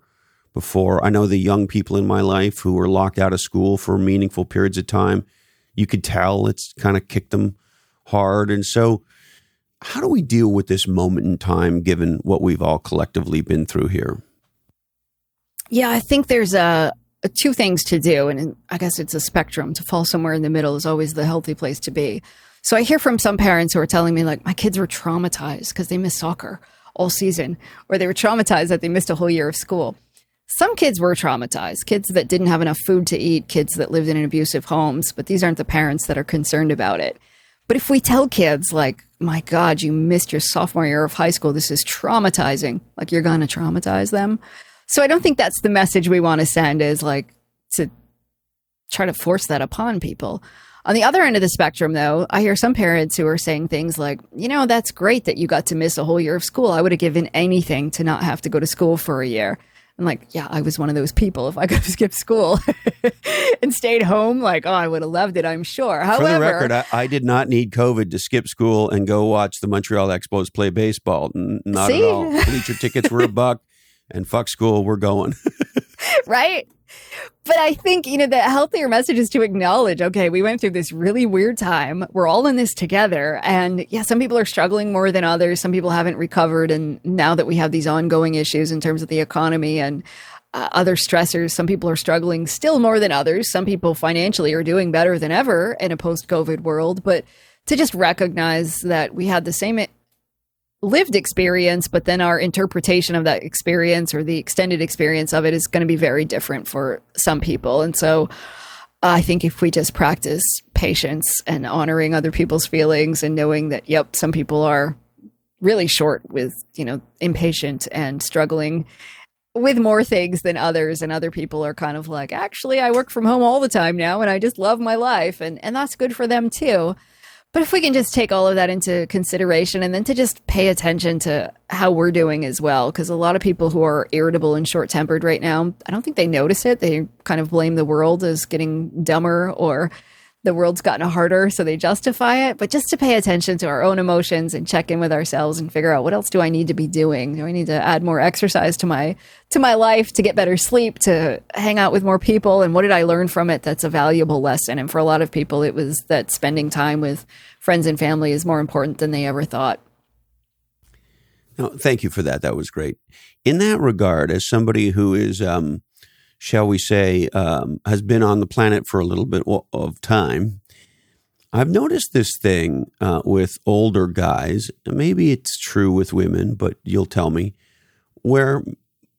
before. I know the young people in my life who were locked out of school for meaningful periods of time. You could tell it's kind of kicked them hard. And so, how do we deal with this moment in time given what we've all collectively been through here? Yeah, I think there's a, two things to do, and I guess it's a spectrum. To fall somewhere in the middle is always the healthy place to be. So I hear from some parents who are telling me, like, my kids were traumatized because they missed soccer all season, or they were traumatized that they missed a whole year of school. Some kids were traumatized, kids that didn't have enough food to eat, kids that lived in abusive homes, but these aren't the parents that are concerned about it. But if we tell kids, like, my God, you missed your sophomore year of high school, this is traumatizing, like, you're going to traumatize them so I don't think that's the message we want to send is like to try to force that upon people. On the other end of the spectrum, though, I hear some parents who are saying things like, you know, that's great that you got to miss a whole year of school. I would have given anything to not have to go to school for a year. I'm like, yeah, I was one of those people. If I could have skipped school and stayed home, like, oh, I would have loved it, I'm sure. However, for the record, I, I, did not need COVID to skip school and go watch the Montreal Expos play baseball. Not see? at all. Bleacher tickets were a buck and fuck school, we're going. right? But I think, you know, the healthier message is to acknowledge, okay, we went through this really weird time. We're all in this together. And yeah, some people are struggling more than others. Some people haven't recovered. And now that we have these ongoing issues in terms of the economy and uh, other stressors, some people are struggling still more than others. Some people financially are doing better than ever in a post COVID world. But to just recognize that we had the same lived experience, but then our interpretation of that experience or the extended experience of it is going to be very different for some people. And so uh, I think if we just practice patience and honoring other people's feelings and knowing that, yep, some people are really short with, you know, impatient and struggling with more things than others and other people are kind of like actually I work from home all the time now and I just love my life and and that's good for them too. But if we can just take all of that into consideration and then to just pay attention to how we're doing as well, because a lot of people who are irritable and short tempered right now, I don't think they notice it. They kind of blame the world as getting dumber or the world's gotten harder, so they justify it. But just to pay attention to our own emotions and check in with ourselves and figure out what else do I need to be doing? Do I need to add more exercise to my to my life to get better sleep, to hang out with more people? And what did I learn from it that's a valuable lesson? And for a lot of people, it was that spending time with friends and family is more important than they ever thought. No, thank you for that. That was great. In that regard, as somebody who is um, shall we say, um, has been on the planet for a little bit of time. I've noticed this thing uh, with older guys. Maybe it's true with women, but you'll tell me. Where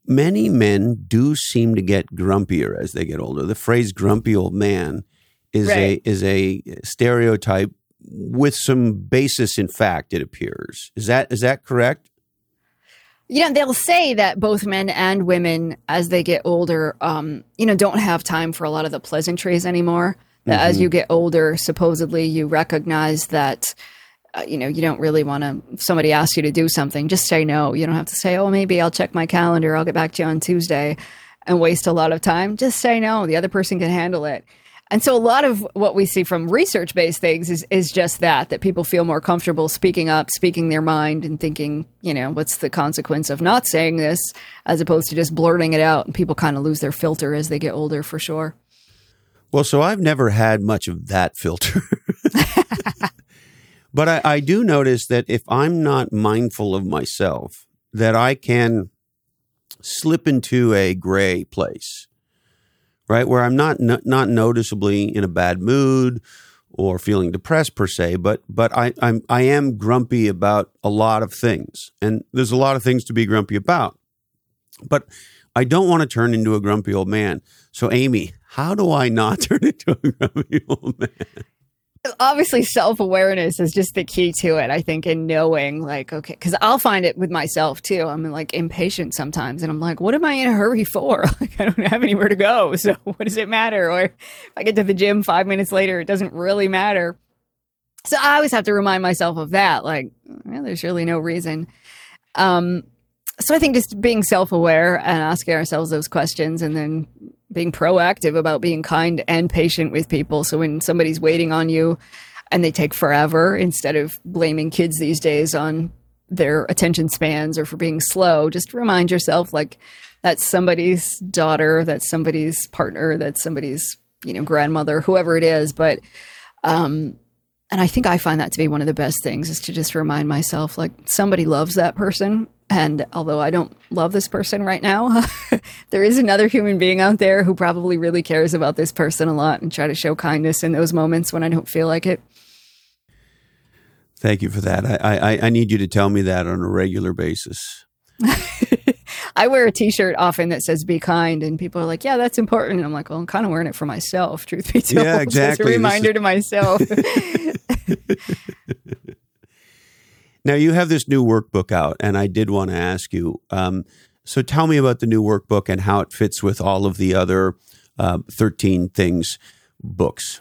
many men do seem to get grumpier as they get older. The phrase "grumpy old man" is Right. a is a stereotype with some basis in fact. It appears is that is that correct? You know, they'll say that both men and women, as they get older, um, you know, don't have time for a lot of the pleasantries anymore. That as you get older, supposedly you recognize that, uh, you know, you don't really want to. If somebody asks you to do something, just say no. You don't have to say, "Oh, maybe I'll check my calendar. I'll get back to you on Tuesday," and waste a lot of time. Just say no. The other person can handle it. And so a lot of what we see from research based things is, is just that, that people feel more comfortable speaking up, speaking their mind and thinking, you know, what's the consequence of not saying this as opposed to just blurting it out. And people kind of lose their filter as they get older for sure. Well, so I've never had much of that filter. but I, I do notice that if I'm not mindful of myself, that I can slip into a gray place, right? Where I'm not no, not noticeably in a bad mood or feeling depressed per se, but but I, I'm I am grumpy about a lot of things, and there's a lot of things to be grumpy about. But I don't want to turn into a grumpy old man. So, Amy, how do I not turn into a grumpy old man? Obviously, self awareness is just the key to it, I think, in knowing, like, okay, because I'll find it with myself too. I'm like impatient sometimes, and I'm like, what am I in a hurry for? Like, I don't have anywhere to go. So, what does it matter? Or if I get to the gym five minutes later, it doesn't really matter. So, I always have to remind myself of that. Like, well, there's really no reason. Um, so, I think just being self aware and asking ourselves those questions and then being proactive about being kind and patient with people. So when somebody's waiting on you and they take forever, instead of blaming kids these days on their attention spans or for being slow, just remind yourself like that's somebody's daughter, that's somebody's partner, that's somebody's, you know, grandmother, whoever it is. But, um, and I think I find that to be one of the best things is to just remind myself like somebody loves that person. And although I don't love this person right now, there is another human being out there who probably really cares about this person a lot and try to show kindness in those moments when I don't feel like it. Thank you for that. I, I, I need you to tell me that on a regular basis. I wear a t-shirt often that says "Be kind," and people are like, "Yeah, that's important." And I'm like, "Well, I'm kind of wearing it for myself, truth be told." Yeah, So it's exactly. a reminder is- to myself. Now, you have this new workbook out, and I did want to ask you. Um, so, tell me about the new workbook and how it fits with all of the other uh, 13 things books.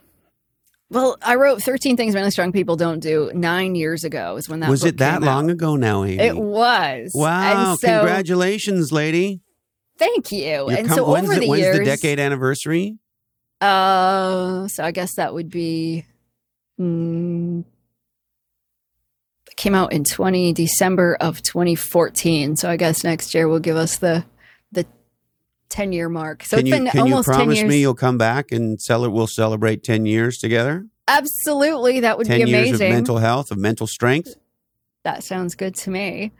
Well, I wrote 13 things really strong people don't do nine years ago. Is when that Was it that came out. long ago now, Amy? It was. wow. And so, Congratulations, lady. Thank you. You're and com- so when's over the, the when's years, the decade anniversary? Uh, so I guess that would be. Mm, came out in 20 December of 2014. So I guess next year will give us the 10 year mark. So can it's you, been can you almost 10 promise years. me you'll come back and cel- we'll celebrate 10 years together? Absolutely, that would 10 be years amazing. of mental health, of mental strength? that sounds good to me.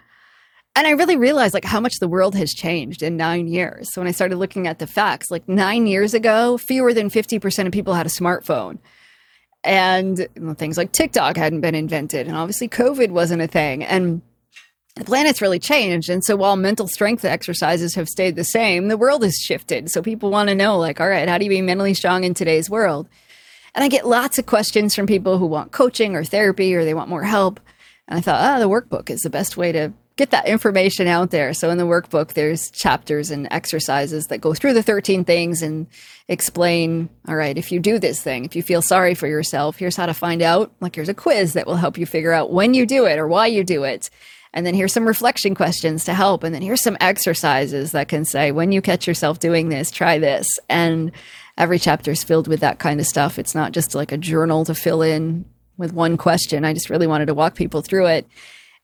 And I really realized like how much the world has changed in nine years. So when I started looking at the facts, like nine years ago, fewer than 50% of people had a smartphone. And you know, things like TikTok hadn't been invented. And obviously COVID wasn't a thing. And the planet's really changed. And so while mental strength exercises have stayed the same, the world has shifted. So people want to know, like, all right, how do you be mentally strong in today's world? And I get lots of questions from people who want coaching or therapy or they want more help. And I thought, ah, the workbook is the best way to get that information out there. So in the workbook, there's chapters and exercises that go through the 13 things and explain, all right, if you do this thing, if you feel sorry for yourself, here's how to find out. Like here's a quiz that will help you figure out when you do it or why you do it. And then here's some reflection questions to help. And then here's some exercises that can say, when you catch yourself doing this, try this. And every chapter is filled with that kind of stuff. It's not just like a journal to fill in with one question. I just really wanted to walk people through it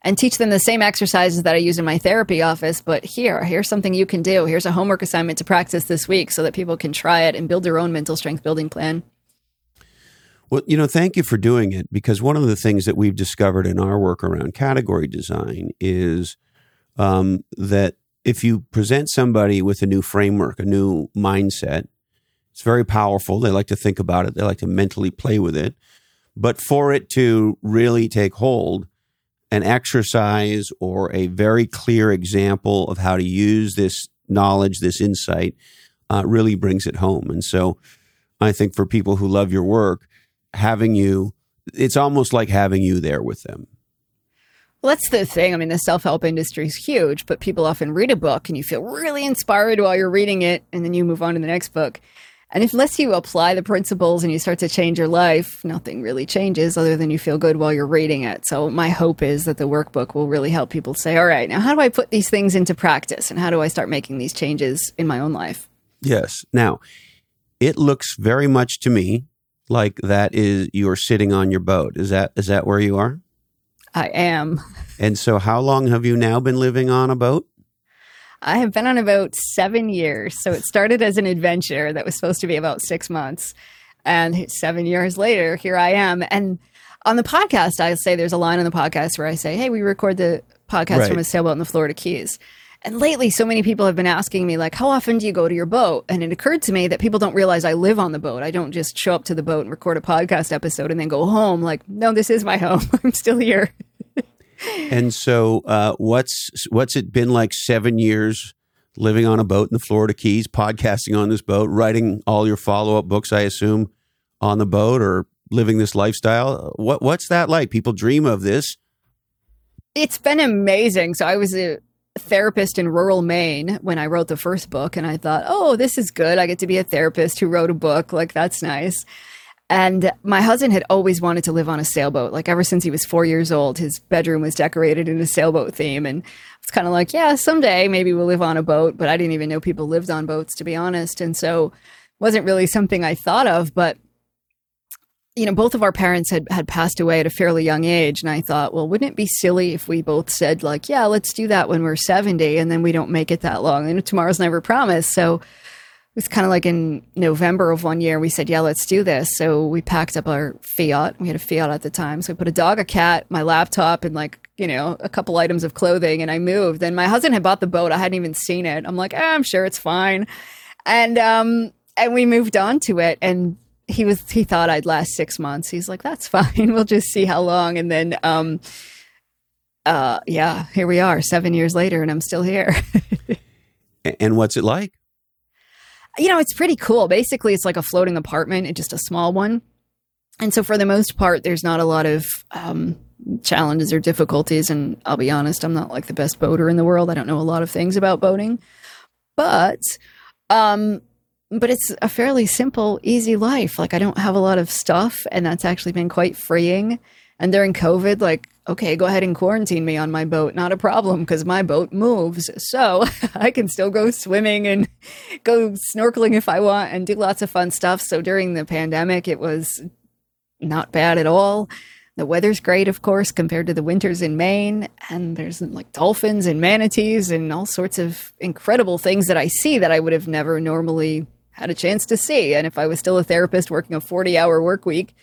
and teach them the same exercises that I use in my therapy office. But here, here's something you can do. Here's a homework assignment to practice this week so that people can try it and build their own mental strength building plan. Well, you know, thank you for doing it because one of the things that we've discovered in our work around category design is um, that if you present somebody with a new framework, a new mindset, it's very powerful. They like to think about it, they like to mentally play with it. But for it to really take hold, an exercise or a very clear example of how to use this knowledge, this insight, uh, really brings it home. And so I think for people who love your work, having you, it's almost like having you there with them. Well, that's the thing. I mean, the self help industry is huge, but people often read a book and you feel really inspired while you're reading it, and then you move on to the next book. And if, unless you apply the principles and you start to change your life, nothing really changes other than you feel good while you're reading it. So, my hope is that the workbook will really help people say, all right, now how do I put these things into practice and how do I start making these changes in my own life? Yes. Now, it looks very much to me like that is you're sitting on your boat. Is that is that where you are? I am. And so how long have you now been living on a boat? I have been on a boat seven years. So it started as an adventure that was supposed to be about six months. And seven years later, here I am. And on the podcast, I say there's a line on the podcast where I say, Hey, we record the podcast Right. from a sailboat in the Florida Keys. And lately, so many people have been asking me, like, how often do you go to your boat? And it occurred to me that people don't realize I live on the boat. I don't just show up to the boat and record a podcast episode and then go home. Like, no, this is my home. I'm still here. And so uh, what's what's it been like 7 years living on a boat in the Florida Keys, podcasting on this boat, writing all your follow-up books I assume on the boat or living this lifestyle? What what's that like? People dream of this. It's been amazing. So I was a therapist in rural Maine when I wrote the first book, and I thought, oh, this is good. I get to be a therapist who wrote a book. Like, that's nice. And my husband had always wanted to live on a sailboat. Like, ever since he was four years old, his bedroom was decorated in a sailboat theme. And it's kind of like, yeah, someday maybe we'll live on a boat. But I didn't even know people lived on boats, to be honest. And so wasn't really something I thought of. But you know, both of our parents had, had passed away at a fairly young age. And I thought, well, wouldn't it be silly if we both said, like, yeah, let's do that when we're 70 and then we don't make it that long? And tomorrow's never promised. So it was kind of like in November of one year, we said, yeah, let's do this. So we packed up our Fiat. We had a Fiat at the time. So we put a dog, a cat, my laptop, and like, you know, a couple items of clothing. And I moved. And my husband had bought the boat. I hadn't even seen it. I'm like, ah, I'm sure it's fine. And, um, and we moved on to it. And he was he thought I'd last six months. He's like, that's fine. We'll just see how long. And then um uh yeah, here we are, seven years later, and I'm still here. And what's it like? you know, it's pretty cool. Basically, it's like a floating apartment, it's just a small one. And so, for the most part, there's not a lot of um, challenges or difficulties. And I'll be honest, I'm not like the best boater in the world. I don't know a lot of things about boating, but um, but it's a fairly simple, easy life. Like I don't have a lot of stuff, and that's actually been quite freeing. And during COVID, like, okay, go ahead and quarantine me on my boat. Not a problem because my boat moves. So I can still go swimming and go snorkeling if I want and do lots of fun stuff. So during the pandemic, it was not bad at all. The weather's great, of course, compared to the winters in Maine. And there's like dolphins and manatees and all sorts of incredible things that I see that I would have never normally had a chance to see. And if I was still a therapist working a 40 hour work week,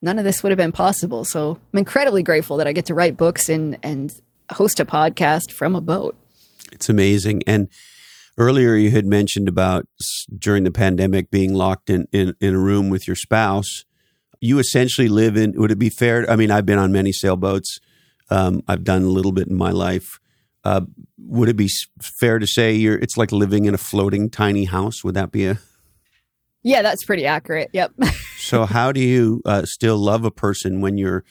none of this would have been possible. So I'm incredibly grateful that I get to write books and, and host a podcast from a boat. It's amazing. And earlier you had mentioned about during the pandemic being locked in, in, in a room with your spouse. You essentially live in, would it be fair? I mean, I've been on many sailboats. Um, I've done a little bit in my life. Uh, would it be fair to say you're, it's like living in a floating tiny house? Would that be a, Yeah, that's pretty accurate. Yep. so how do you uh, still love a person when you're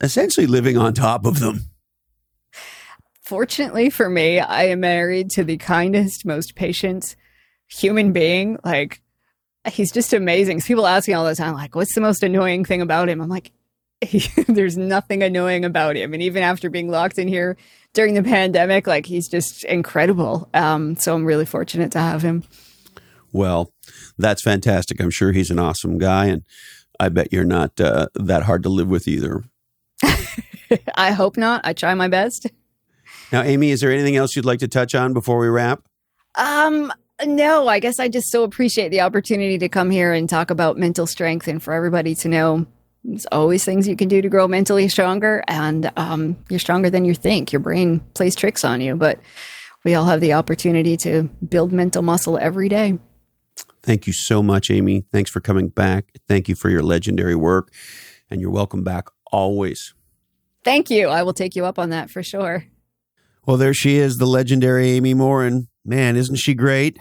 essentially living on top of them? Fortunately for me, I am married to the kindest, most patient human being. Like, he's just amazing. People ask me all the time, like, what's the most annoying thing about him? I'm like, there's nothing annoying about him. And even after being locked in here during the pandemic, like, he's just incredible. Um, so I'm really fortunate to have him. Well, that's fantastic. I'm sure he's an awesome guy, and I bet you're not uh, that hard to live with either. I hope not. I try my best. Now, Amy, is there anything else you'd like to touch on before we wrap? Um, no, I guess I just so appreciate the opportunity to come here and talk about mental strength and for everybody to know there's always things you can do to grow mentally stronger and um, you're stronger than you think. Your brain plays tricks on you, but we all have the opportunity to build mental muscle every day. Thank you so much, Amy. Thanks for coming back. Thank you for your legendary work. and you're welcome back always. Thank you. I will take you up on that for sure. Well, there she is, the legendary Amy Morin. Man, isn't she great?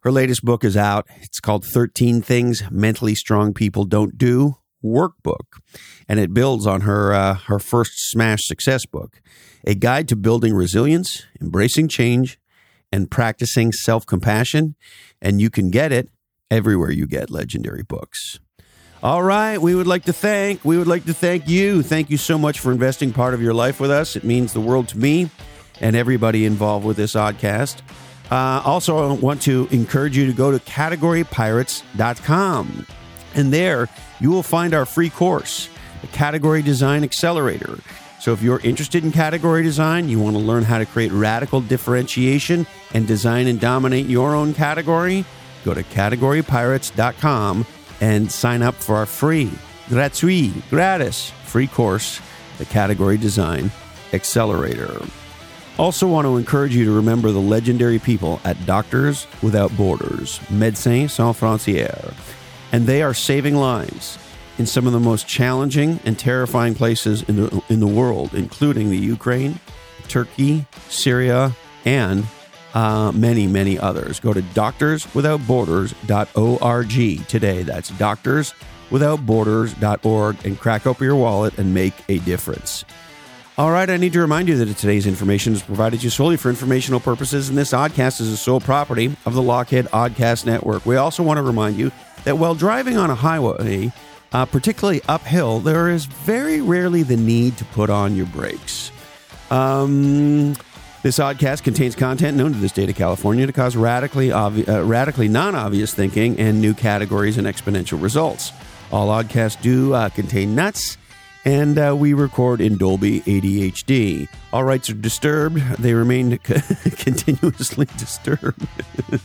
Her latest book is out. It's called 13 Things Mentally Strong People Don't Do Workbook, and it builds on her uh, her first smash success book, A Guide to Building Resilience, Embracing Change, and Practicing Self-Compassion, and you can get it everywhere you get legendary books. All right, we would like to thank we would like to thank you. Thank you so much for investing part of your life with us. It means the world to me and everybody involved with this oddcast. Uh, also, I want to encourage you to go to categorypirates.com. And there you will find our free course, the Category Design Accelerator. So, if you're interested in category design, you want to learn how to create radical differentiation and design and dominate your own category, go to categorypirates.com and sign up for our free, gratuit, gratis free course, the Category Design Accelerator. Also, want to encourage you to remember the legendary people at Doctors Without Borders, Médecins Sans Frontières, and they are saving lives in some of the most challenging and terrifying places in the, in the world, including the Ukraine, Turkey, Syria, and uh, many, many others. Go to doctorswithoutborders.org today. That's doctorswithoutborders.org and crack open your wallet and make a difference. All right, I need to remind you that today's information is provided you solely for informational purposes, and this oddcast is a sole property of the Lochhead Oddcast Network. We also want to remind you that while driving on a highway, uh, particularly uphill, there is very rarely the need to put on your brakes. Um, this oddcast contains content known to the state of California to cause radically, obvi- uh, radically non-obvious thinking and new categories and exponential results. All oddcasts do uh, contain nuts and uh, we record in Dolby ADHD. All rights are disturbed. They remain continuously disturbed.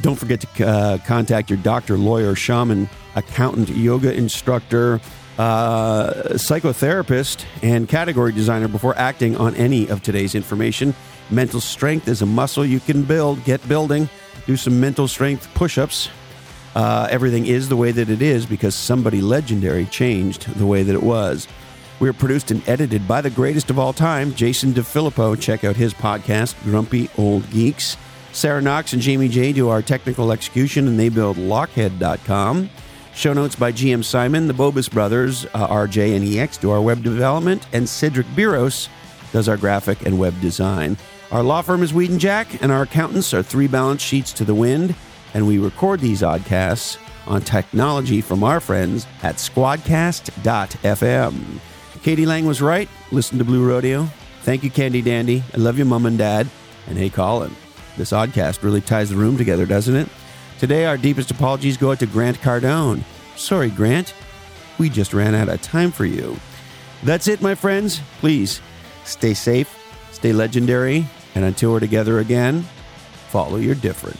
Don't forget to uh, contact your doctor, lawyer, shaman, accountant, yoga instructor, uh, psychotherapist, and category designer before acting on any of today's information. Mental strength is a muscle you can build. Get building. Do some mental strength push ups uh, everything is the way that it is because somebody legendary changed the way that it was. We are produced and edited by the greatest of all time, Jason DeFilippo. Check out his podcast, Grumpy Old Geeks. Sarah Knox and Jamie J do our technical execution, and they build Lochhead.com. Show notes by GM Simon, the Bobus brothers, uh, RJ and EX do our web development, and Cedric Biros does our graphic and web design. Our law firm is Weed and Jack, and our accountants are three balance sheets to the wind and we record these oddcasts on technology from our friends at squadcast.fm. k.d. lang was right. Listen to Blue Rodeo. Thank you, Candy Dandy. I love you, Mom and Dad. And hey, Colin. This oddcast really ties the room together, doesn't it? Today, our deepest apologies go out to Grant Cardone. Sorry, Grant. We just ran out of time for you. That's it, my friends. Please stay safe, stay legendary, and until we're together again, follow your different.